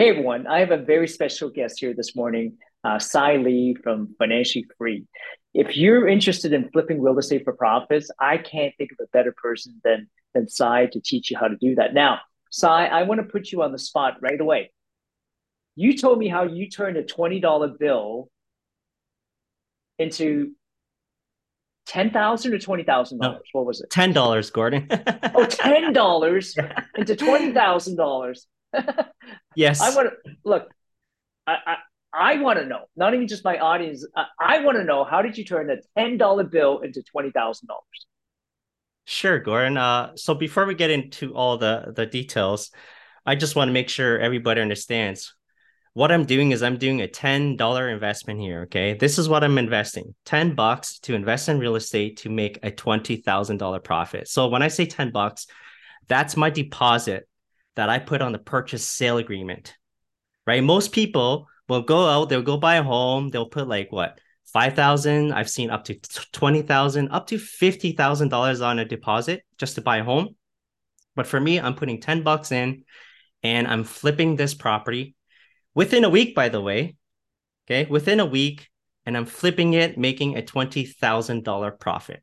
Hey everyone, I have a very special guest here this morning, uh, Cy Lee from Financially Free. If you're interested in flipping real estate for profits, I can't think of a better person than than Cy to teach you how to do that. Now, Cy, I want to put you on the spot right away. You told me how you turned a twenty dollar bill into ten thousand or twenty thousand No, dollars. What was it? ten dollars, Gordon. Oh, ten dollars into twenty thousand dollars. Yes. I want to look. I I, I want to know. Not even just my audience. I, I want to know how did you turn a ten dollar bill into twenty thousand dollars? Sure, Gordon. Uh, so before we get into all the the details, I just want to make sure everybody understands what I'm doing is I'm doing a $10 investment here. Okay. This is what I'm investing 10 bucks to invest in real estate to make a $20,000 profit. So when I say 10 bucks, that's my deposit that I put on the purchase sale agreement, right? Most people will go out, they'll go buy a home, they'll put like what? 5,000, I've seen up to 20,000, up to $50,000 on a deposit just to buy a home. But for me, I'm putting 10 bucks in and I'm flipping this property within a week, by the way. Okay, within a week, and I'm flipping it, making a $20,000 profit.